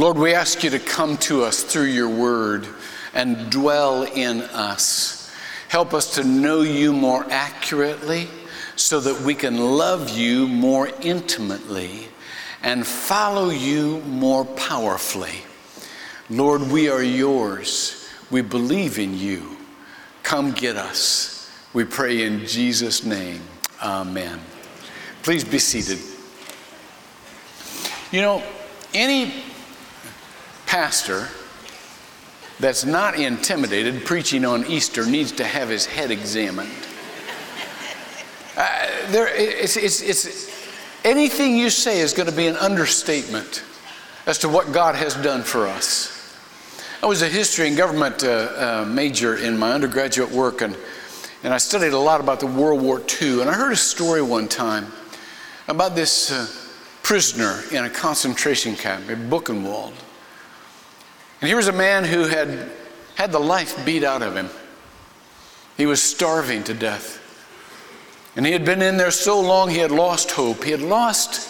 Lord, we ask you to come to us through your word and dwell in us. Help us to know you more accurately so that we can love you more intimately and follow you more powerfully. Lord, we are yours. We believe in you. Come get us. We pray in Jesus' name. Amen. Please be seated. You know, any pastor that's not intimidated preaching on Easter needs to have his head examined. Uh, there, it's, it's, it's, anything you say is going to be an understatement as to what God has done for us. I was a history and government uh, uh, major in my undergraduate work, and, and I studied a lot about the World War II. And I heard a story one time about this uh, prisoner in a concentration camp in Buchenwald. And here was a man who had had the life beat out of him. He was starving to death. And he had been in there so long he had lost hope. He had lost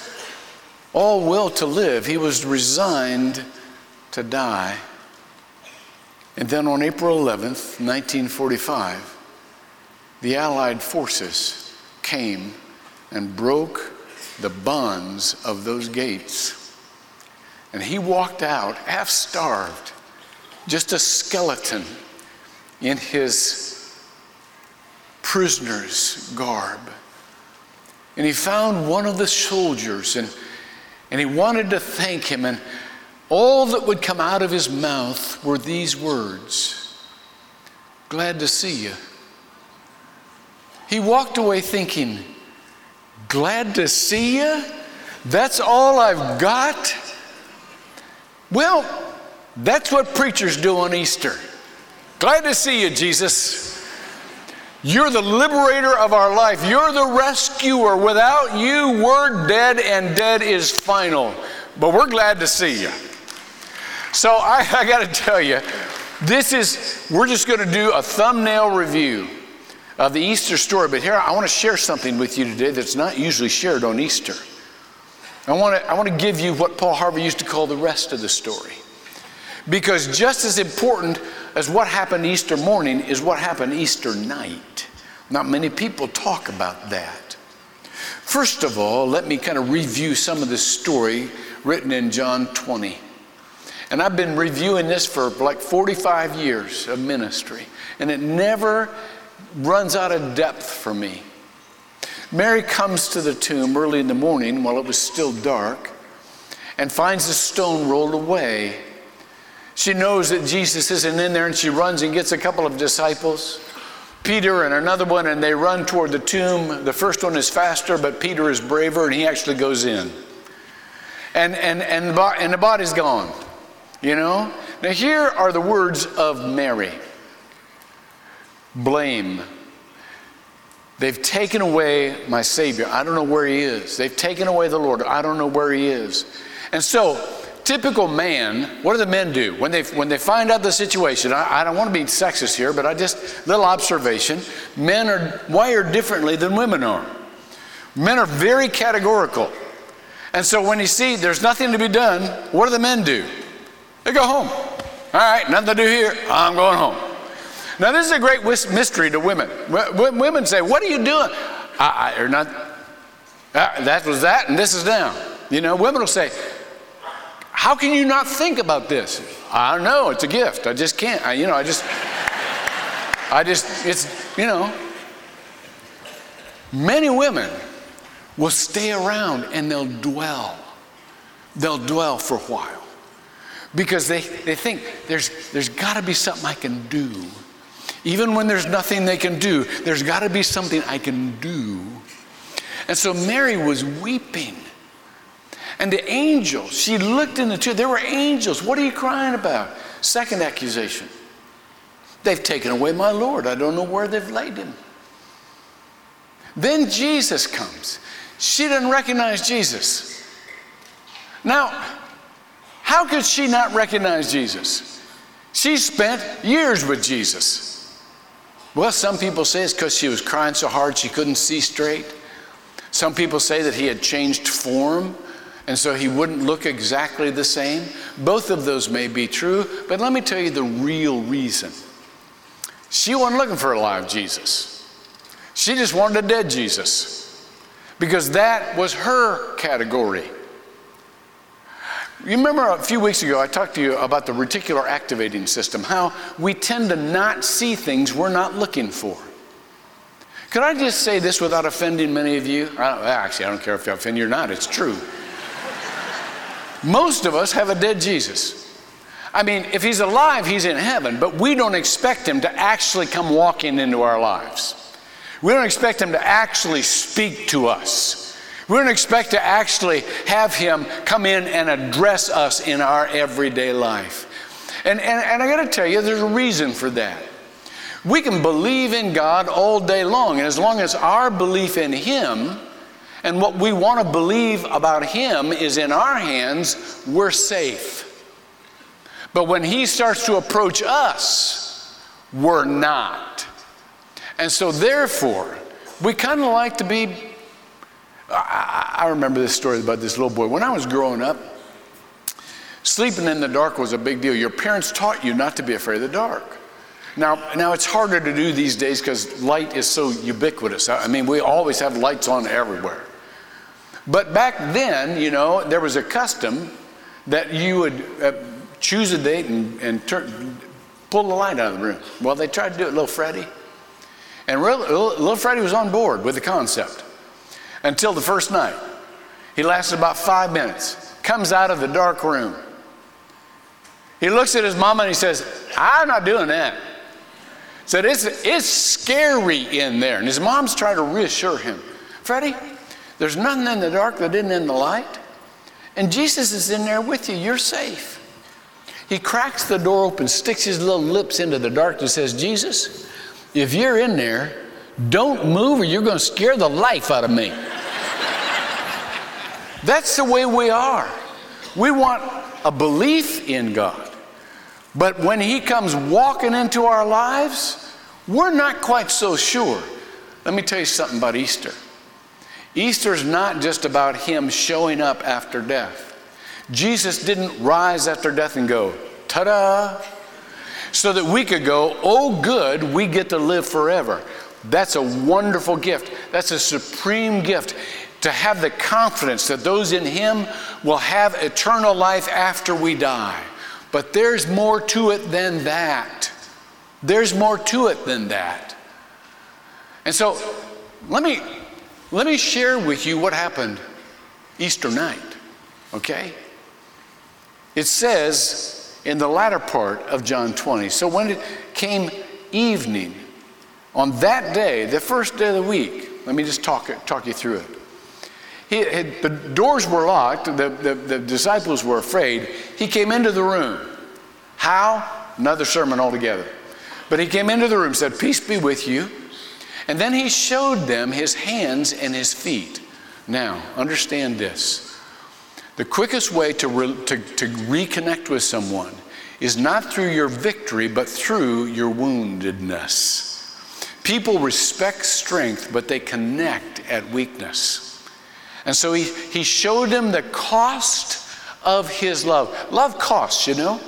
all will to live. He was resigned to die. And then on April 11th, 1945, the Allied forces came and broke the bonds of those gates. And he walked out half starved, just a skeleton in his prisoner's garb. And he found one of the soldiers and, and he wanted to thank him. And all that would come out of his mouth were these words Glad to see you. He walked away thinking, Glad to see you? That's all I've got? Well, that's what preachers do on Easter. Glad to see you, Jesus. You're the liberator of our life. You're the rescuer. Without you, we're dead, and dead is final. But we're glad to see you. So I, I got to tell you, this is, we're just going to do a thumbnail review of the Easter story. But here, I want to share something with you today that's not usually shared on Easter. I want to, I want to give you what Paul Harvey used to call the rest of the story. Because just as important as what happened Easter morning is what happened Easter night. Not many people talk about that. First of all, let me kind of review some of the story written in John 20. And I've been reviewing this for like 45 years of ministry, and it never runs out of depth for me. Mary comes to the tomb early in the morning while it was still dark and finds the stone rolled away. She knows that Jesus isn't in there, and she runs and gets a couple of disciples. Peter and another one, and they run toward the tomb. The first one is faster, but Peter is braver, and he actually goes in. And, and, and, and the body's gone. You know? Now, here are the words of Mary blame. They've taken away my Savior. I don't know where He is. They've taken away the Lord. I don't know where He is. And so, typical man, what do the men do? When they, when they find out the situation, I, I don't want to be sexist here, but I just, little observation men are wired differently than women are. Men are very categorical. And so, when you see there's nothing to be done, what do the men do? They go home. All right, nothing to do here. I'm going home. Now, this is a great mystery to women. Women say, What are you doing? I, I, or not, uh, that was that, and this is now. You know, women will say, How can you not think about this? I don't know. It's a gift. I just can't. I, you know, I just, I just, it's, you know. Many women will stay around and they'll dwell. They'll dwell for a while because they, they think there's, there's got to be something I can do. Even when there's nothing they can do, there's got to be something I can do. And so Mary was weeping. And the angel, she looked in the tomb. There were angels. What are you crying about? Second accusation. They've taken away my Lord. I don't know where they've laid him. Then Jesus comes. She doesn't recognize Jesus. Now, how could she not recognize Jesus? She spent years with Jesus. Well, some people say it's because she was crying so hard she couldn't see straight. Some people say that he had changed form and so he wouldn't look exactly the same. Both of those may be true, but let me tell you the real reason. She wasn't looking for a live Jesus, she just wanted a dead Jesus because that was her category. You remember a few weeks ago, I talked to you about the reticular activating system, how we tend to not see things we're not looking for. Could I just say this without offending many of you? I actually, I don't care if I offend you or not, it's true. Most of us have a dead Jesus. I mean, if he's alive, he's in heaven, but we don't expect him to actually come walking into our lives. We don't expect him to actually speak to us. We don't expect to actually have Him come in and address us in our everyday life. And, and, and I got to tell you, there's a reason for that. We can believe in God all day long, and as long as our belief in Him and what we want to believe about Him is in our hands, we're safe. But when He starts to approach us, we're not. And so, therefore, we kind of like to be I, remember this story about this little boy. When I was growing up, sleeping in the dark was a big deal. Your parents taught you not to be afraid of the dark. Now, now it's harder to do these days because light is so ubiquitous. I mean, we always have lights on everywhere. But back then, you know, there was a custom that you would uh, choose a date and, and turn, pull the light out of the room. Well, they tried to do it, little Freddie. And little Freddie was on board with the concept until the first night. He lasted about five minutes, comes out of the dark room. He looks at his mama and he says, I'm not doing that. Said, it's, it's scary in there. And his mom's trying to reassure him Freddie, there's nothing in the dark that isn't in the light. And Jesus is in there with you. You're safe. He cracks the door open, sticks his little lips into the darkness, says, Jesus, if you're in there, don't move or you're going to scare the life out of me. That's the way we are. We want a belief in God. But when He comes walking into our lives, we're not quite so sure. Let me tell you something about Easter. Easter's not just about Him showing up after death. Jesus didn't rise after death and go, ta da, so that we could go, oh, good, we get to live forever. That's a wonderful gift. That's a supreme gift to have the confidence that those in Him will have eternal life after we die. But there's more to it than that. There's more to it than that. And so let me, let me share with you what happened Easter night, okay? It says in the latter part of John 20. So when it came evening, on that day, the first day of the week, let me just talk, talk you through it. He, the doors were locked, the, the, the disciples were afraid. He came into the room. How? Another sermon altogether. But he came into the room, said, Peace be with you. And then he showed them his hands and his feet. Now, understand this. The quickest way to, re, to, to reconnect with someone is not through your victory, but through your woundedness. People respect strength, but they connect at weakness. And so he, he showed them the cost of his love. Love costs, you know?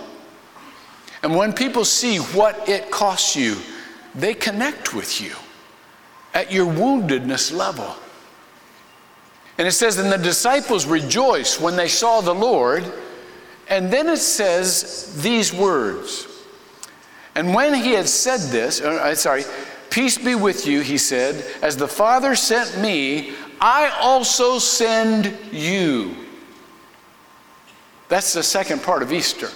And when people see what it costs you, they connect with you at your woundedness level. And it says, and the disciples rejoiced when they saw the Lord. And then it says these words. And when he had said this, uh, sorry, Peace be with you, he said. As the Father sent me, I also send you. That's the second part of Easter.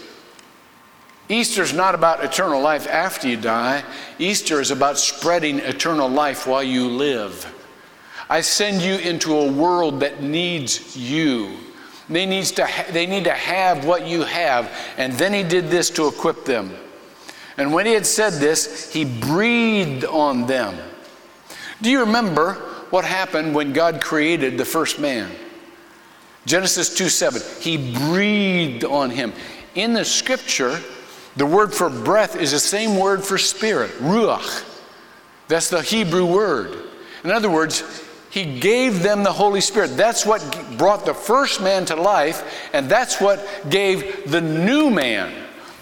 Easter is not about eternal life after you die. Easter is about spreading eternal life while you live. I send you into a world that needs you. They, needs to ha- they need to have what you have. And then he did this to equip them. And when he had said this, he breathed on them. Do you remember what happened when God created the first man? Genesis 2 7. He breathed on him. In the scripture, the word for breath is the same word for spirit, ruach. That's the Hebrew word. In other words, He gave them the Holy Spirit. That's what brought the first man to life, and that's what gave the new man,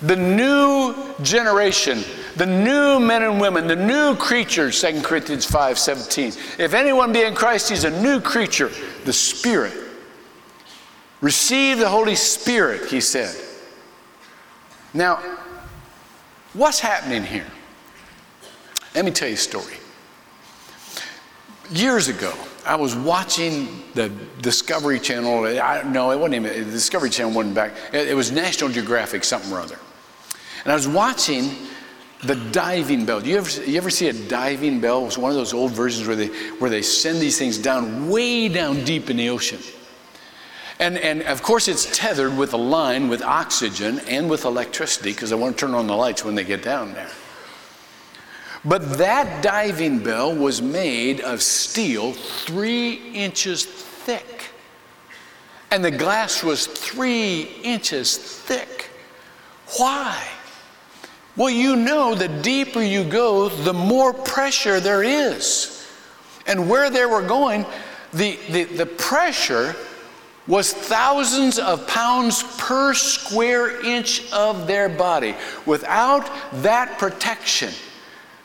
the new generation, the new men and women, the new creatures, 2 Corinthians 5 17. If anyone be in Christ, he's a new creature, the Spirit. Receive the Holy Spirit, he said. Now, what's happening here? Let me tell you a story. Years ago, I was watching the Discovery Channel. I no, it wasn't even the Discovery Channel wasn't back. It was National Geographic, something or other. And I was watching the diving bell. Do you ever, you ever see a diving bell? It was one of those old versions where they, where they send these things down way down deep in the ocean. And, and of course, it's tethered with a line with oxygen and with electricity because I want to turn on the lights when they get down there. But that diving bell was made of steel three inches thick. And the glass was three inches thick. Why? Well, you know, the deeper you go, the more pressure there is. And where they were going, the, the, the pressure was thousands of pounds per square inch of their body. Without that protection,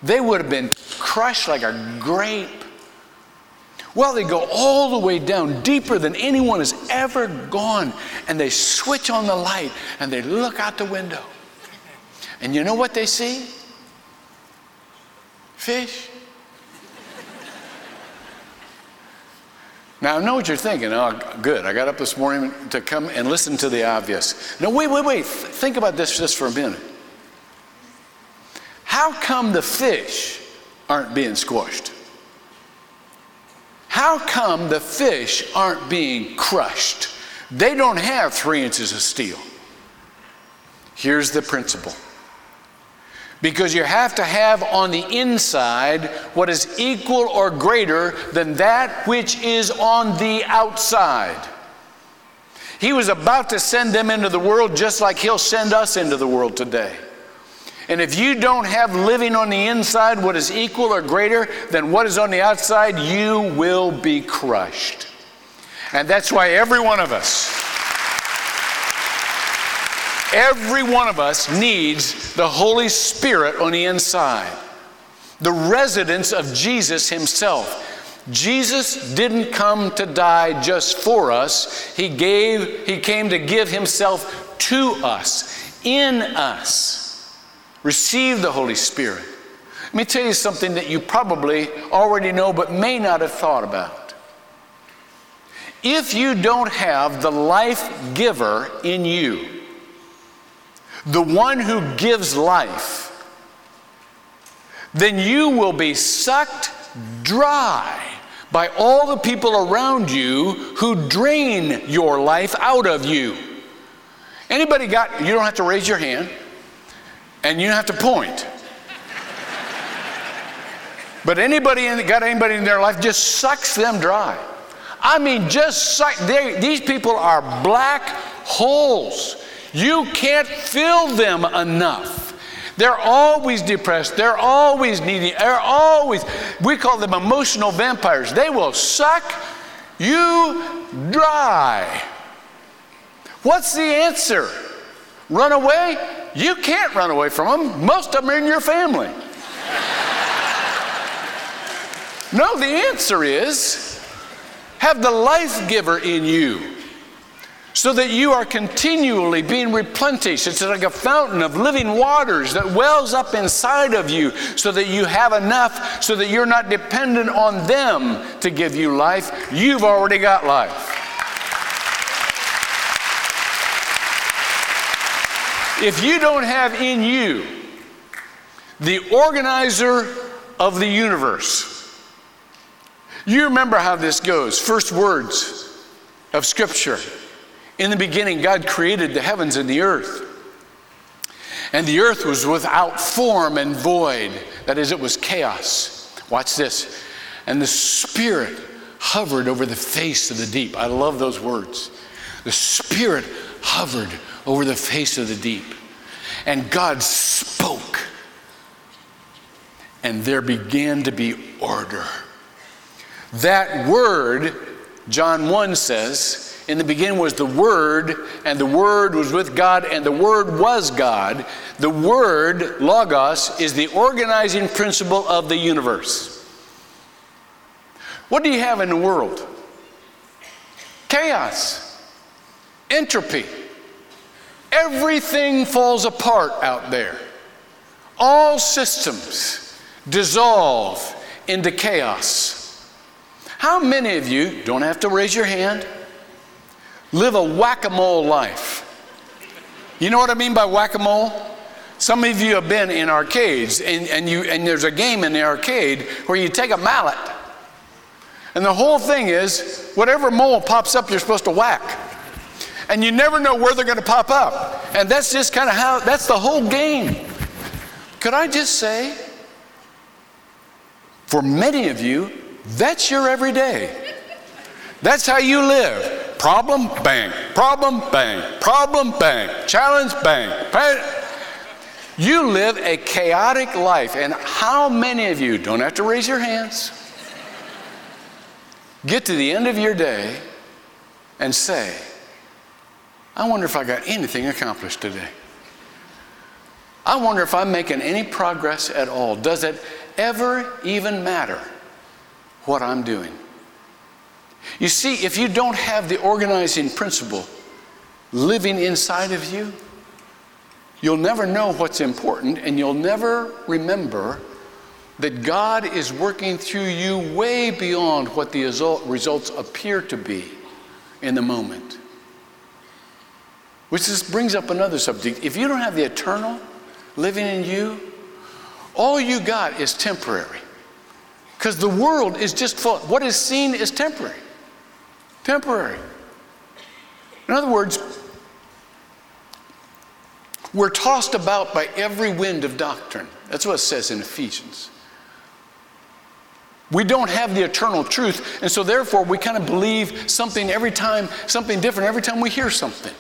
they would have been crushed like a grape. Well, they go all the way down, deeper than anyone has ever gone, and they switch on the light and they look out the window. And you know what they see? Fish. Now, I know what you're thinking. Oh, good. I got up this morning to come and listen to the obvious. No, wait, wait, wait. Think about this just for a minute. How come the fish aren't being squashed? How come the fish aren't being crushed? They don't have three inches of steel. Here's the principle. Because you have to have on the inside what is equal or greater than that which is on the outside. He was about to send them into the world just like He'll send us into the world today. And if you don't have living on the inside what is equal or greater than what is on the outside, you will be crushed. And that's why every one of us, every one of us needs the Holy Spirit on the inside, the residence of Jesus Himself. Jesus didn't come to die just for us. He gave he came to give himself to us, in us. Receive the Holy Spirit. Let me tell you something that you probably already know but may not have thought about. If you don't have the life giver in you, the one who gives life, then you will be sucked dry by all the people around you who drain your life out of you. Anybody got, you don't have to raise your hand and you don't have to point. But anybody in, got anybody in their life just sucks them dry. I mean, just suck. They, these people are black holes. You can't fill them enough. They're always depressed. They're always needy. They're always, we call them emotional vampires. They will suck you dry. What's the answer? Run away? You can't run away from them. Most of them are in your family. no, the answer is have the life giver in you so that you are continually being replenished. It's like a fountain of living waters that wells up inside of you so that you have enough so that you're not dependent on them to give you life. You've already got life. If you don't have in you the organizer of the universe, you remember how this goes. First words of Scripture. In the beginning, God created the heavens and the earth. And the earth was without form and void. That is, it was chaos. Watch this. And the Spirit hovered over the face of the deep. I love those words. The Spirit hovered over the face of the deep. And God spoke, and there began to be order. That word, John 1 says, in the beginning was the Word, and the Word was with God, and the Word was God. The Word, Logos, is the organizing principle of the universe. What do you have in the world? Chaos, entropy. Everything falls apart out there. All systems dissolve into chaos. How many of you, don't have to raise your hand, live a whack a mole life? You know what I mean by whack a mole? Some of you have been in arcades, and, and, you, and there's a game in the arcade where you take a mallet and the whole thing is, whatever mole pops up, you're supposed to whack. And you never know where they're going to pop up. And that's just kind of how, that's the whole game. Could I just say, for many of you, that's your everyday. That's how you live. Problem, bang. Problem, bang. Problem, bang. Challenge, bang. You live a chaotic life. And how many of you, don't have to raise your hands, get to the end of your day and say, I wonder if I got anything accomplished today. I wonder if I'm making any progress at all. Does it ever even matter what I'm doing? You see, if you don't have the organizing principle living inside of you, you'll never know what's important and you'll never remember that God is working through you way beyond what the results appear to be in the moment. Which just brings up another subject. If you don't have the eternal living in you, all you got is temporary. Because the world is just full. What is seen is temporary. Temporary. In other words, we're tossed about by every wind of doctrine. That's what it says in Ephesians. We don't have the eternal truth, and so therefore we kind of believe something every time, something different every time we hear something,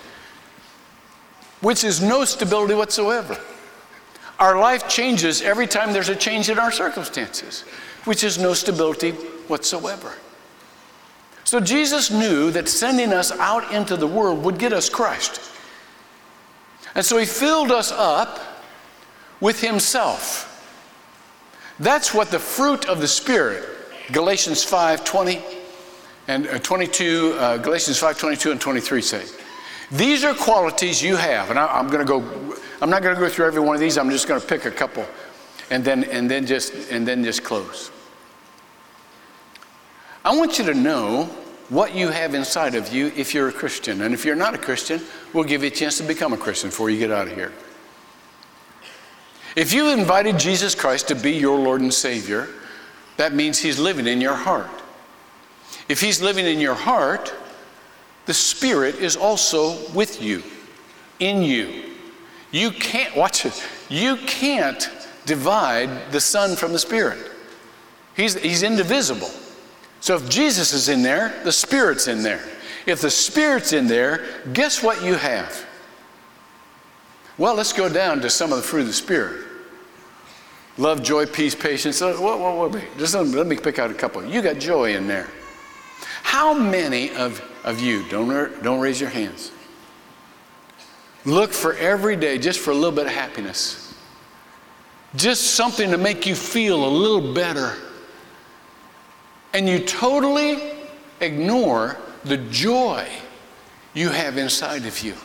which is no stability whatsoever. Our life changes every time there's a change in our circumstances, which is no stability whatsoever. So Jesus knew that sending us out into the world would get us Christ. And so he filled us up with himself. That's what the fruit of the Spirit, Galatians 5 20 and uh, 22, uh, Galatians 5 22 and 23 say. These are qualities you have. And I, am going to go, I'm not going to go through every one of these. I'm just going to pick a couple and then, and then just, and then just close. I want you to know what you have inside of you if you're a Christian. And if you're not a Christian, we'll give you a chance to become a Christian before you get out of here. If you've invited Jesus Christ to be your Lord and Savior, that means He's living in your heart. If He's living in your heart, the Spirit is also with you, in you. You can't, watch it, you can't divide the Son from the Spirit. He's, he's indivisible. So if Jesus is in there, the Spirit's in there. If the Spirit's in there, guess what you have? Well, let's go down to some of the fruit of the Spirit love, joy, peace, patience. What, what, what, just let me, let me pick out a couple. You got joy in there. How many of, of you, don't, don't raise your hands, look for every day just for a little bit of happiness? Just something to make you feel a little better. And you totally ignore the joy you have inside of you.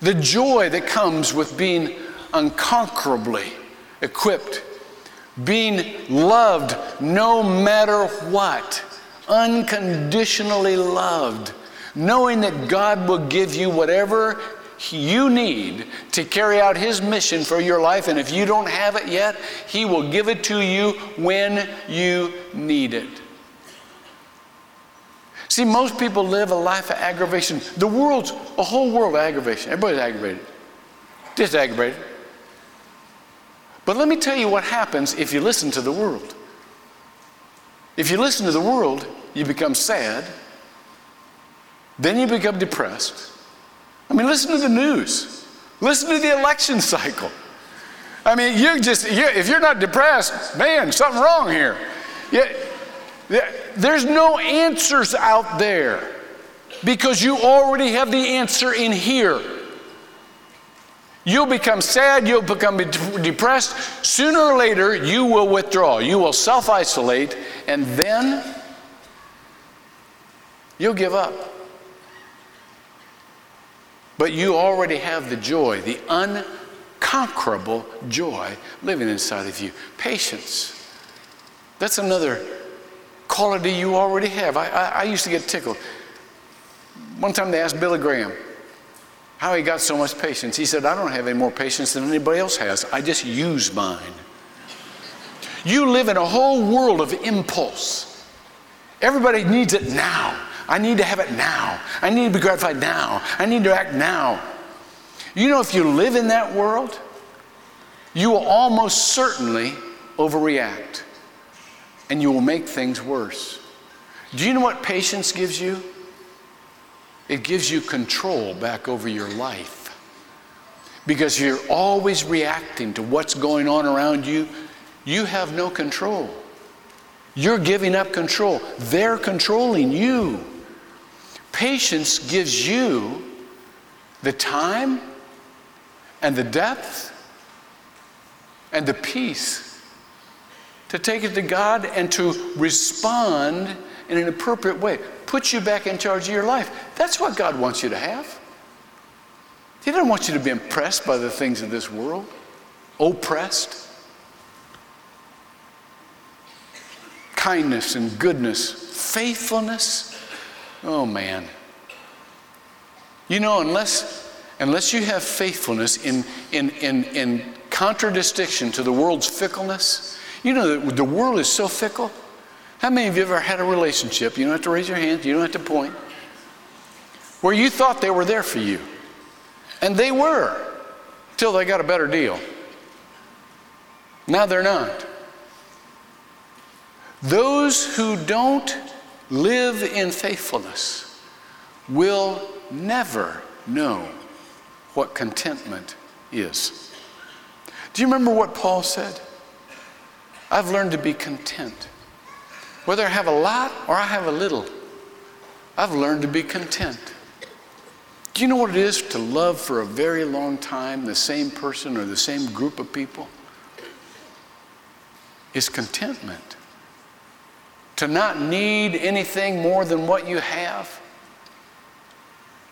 The joy that comes with being unconquerably equipped, being loved no matter what, unconditionally loved, knowing that God will give you whatever you need to carry out His mission for your life. And if you don't have it yet, He will give it to you when you need it. See, most people live a life of aggravation. The world's a whole world of aggravation. Everybody's aggravated. Just aggravated. But let me tell you what happens if you listen to the world. If you listen to the world, you become sad. Then you become depressed. I mean, listen to the news. Listen to the election cycle. I mean, you just, you, if you're not depressed, man, something wrong here. Yeah, There's no answers out there because you already have the answer in here. You'll become sad, you'll become depressed. Sooner or later, you will withdraw, you will self isolate, and then you'll give up. But you already have the joy, the unconquerable joy living inside of you. Patience. That's another quality you already have. I, I, I used to get tickled. One time they asked Billy Graham how he got so much patience. He said, I don't have any more patience than anybody else has. I just use mine. You live in a whole world of impulse. Everybody needs it now. I need to have it now. I need to be gratified now. I need to act now. You know, if you live in that world, you will almost certainly overreact and you will make things worse. Do you know what patience gives you? It gives you control back over your life. Because you're always reacting to what's going on around you, you have no control. You're giving up control. They're controlling you. Patience gives you the time and the depth and the peace to take it to God and to respond in an appropriate way. Put you back in charge of your life. That's what God wants you to have. He doesn't want you to be impressed by the things of this world, oppressed. Kindness and goodness, faithfulness. Oh man. You know, unless unless you have faithfulness in in in, in contradistinction to the world's fickleness, you know the world is so fickle. How many of you ever had a relationship? You don't have to raise your hand, you don't have to point, where you thought they were there for you. And they were, till they got a better deal. Now they're not. Those who don't live in faithfulness will never know what contentment is. Do you remember what Paul said? I've learned to be content whether I have a lot or I have a little, I've learned to be content. Do you know what it is to love for a very long time the same person or the same group of people? It's contentment. To not need anything more than what you have.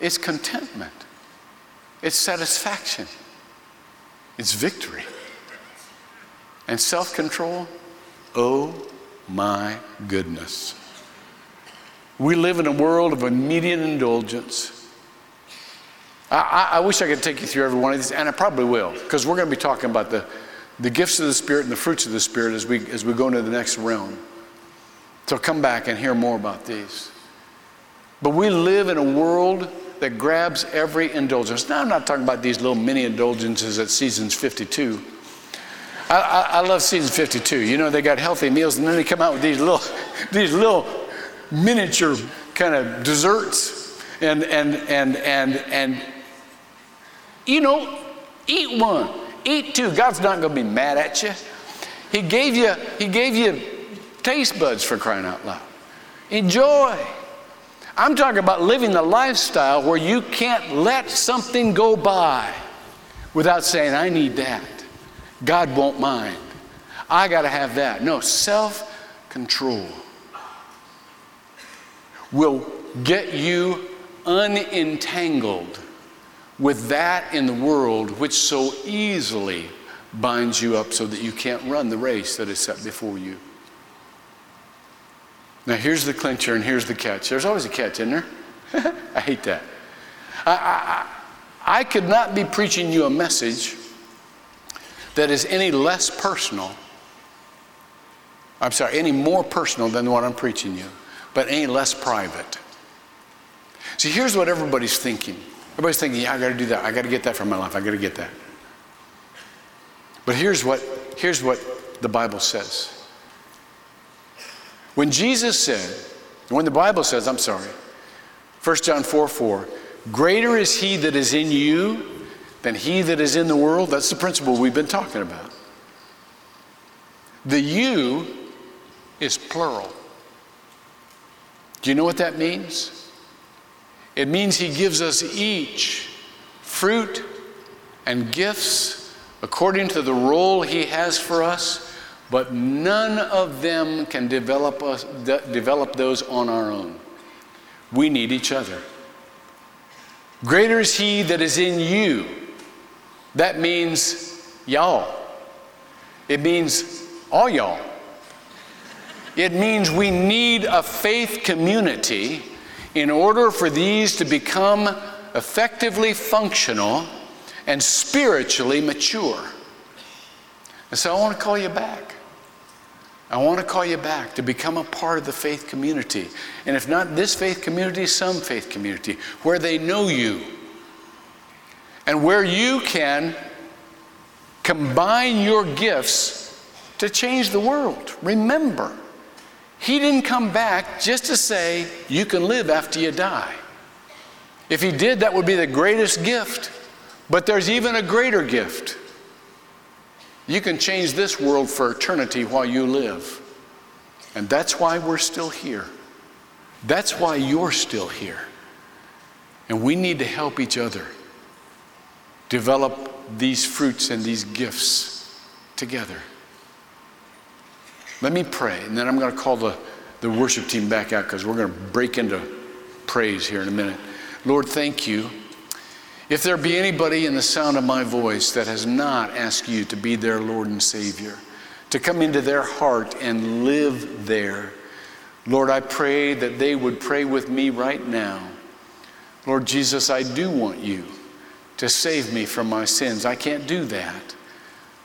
It's contentment. It's satisfaction. It's victory. And self control, oh my goodness. We live in a world of immediate indulgence. I, I, wish I could take you through every one of these, and I probably will, because we're going to be talking about the, the gifts of the Spirit and the fruits of the Spirit as we, as we go into the next realm. So come back and hear more about these. But we live in a world that grabs every indulgence. Now, I'm not talking about these little mini indulgences at Seasons 52. I, I, I, love season 52. You know, they got healthy meals, and then they come out with these little, these little miniature kind of desserts, and and and and and you know, eat one, eat two. God's not going to be mad at you. He gave you He gave you taste buds for crying out loud. Enjoy. I'm talking about living the lifestyle where you can't let something go by without saying, I need that. God won't mind. I got to have that. No, self control will get you unentangled with that in the world which so easily binds you up so that you can't run the race that is set before you. Now, here's the clincher and here's the catch. There's always a catch, isn't there? I hate that. I, I, I could not be preaching you a message that is any less personal, I'm sorry, any more personal than what I'm preaching you, but any less private. See, here's what everybody's thinking. Everybody's thinking, yeah, I got to do that. I got to get that from my life. I got to get that. But here's what, here's what the Bible says. When Jesus said, when the Bible says, I'm sorry, 1 John 4 4, greater is he that is in you than he that is in the world. That's the principle we've been talking about. The you is plural. Do you know what that means? It means He gives us each fruit and gifts according to the role He has for us, but none of them can develop, us, de- develop those on our own. We need each other. Greater is He that is in you. That means y'all. It means all y'all. It means we need a faith community in order for these to become effectively functional and spiritually mature. And so I want to call you back. I want to call you back to become a part of the faith community. And if not this faith community, some faith community where they know you and where you can combine your gifts to change the world. Remember, he didn't come back just to say, you can live after you die. If he did, that would be the greatest gift. But there's even a greater gift. You can change this world for eternity while you live. And that's why we're still here. That's why you're still here. And we need to help each other develop these fruits and these gifts together. Let me pray, and then I'm going to call the, the worship team back out because we're going to break into praise here in a minute. Lord, thank you. If there be anybody in the sound of my voice that has not asked you to be their Lord and Savior, to come into their heart and live there, Lord, I pray that they would pray with me right now. Lord Jesus, I do want you to save me from my sins. I can't do that.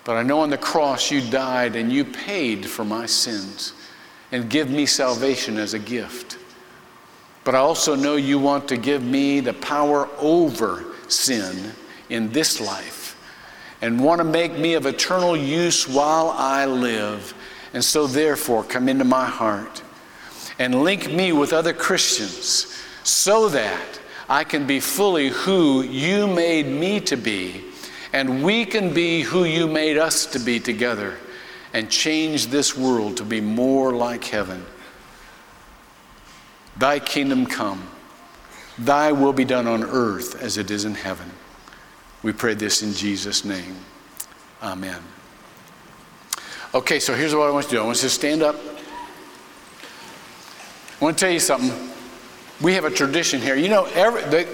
But I know on the cross you died and you paid for my sins and give me salvation as a gift. But I also know you want to give me the power over sin in this life and want to make me of eternal use while I live. And so, therefore, come into my heart and link me with other Christians so that I can be fully who you made me to be and we can be who you made us to be together and change this world to be more like heaven. Thy kingdom come, thy will be done on earth as it is in heaven. We pray this in Jesus' name. Amen. Okay, so here's what I want you to do I want you to stand up. I want to tell you something. We have a tradition here. You know, every,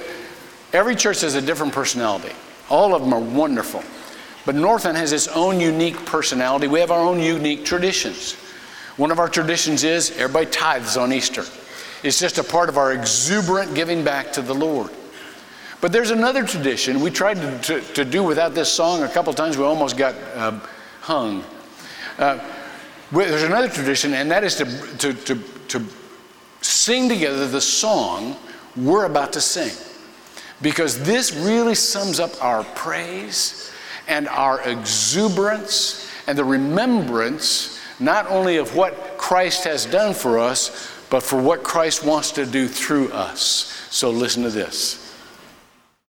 every church has a different personality. All of them are wonderful. But Northland has its own unique personality. We have our own unique traditions. One of our traditions is everybody tithes on Easter. It's just a part of our exuberant giving back to the Lord. But there's another tradition we tried to, to, to do without this song a couple times. We almost got uh, hung. Uh, there's another tradition, and that is to, to, to, to sing together the song we're about to sing because this really sums up our praise and our exuberance and the remembrance not only of what Christ has done for us, but for what Christ wants to do through us. So listen to this.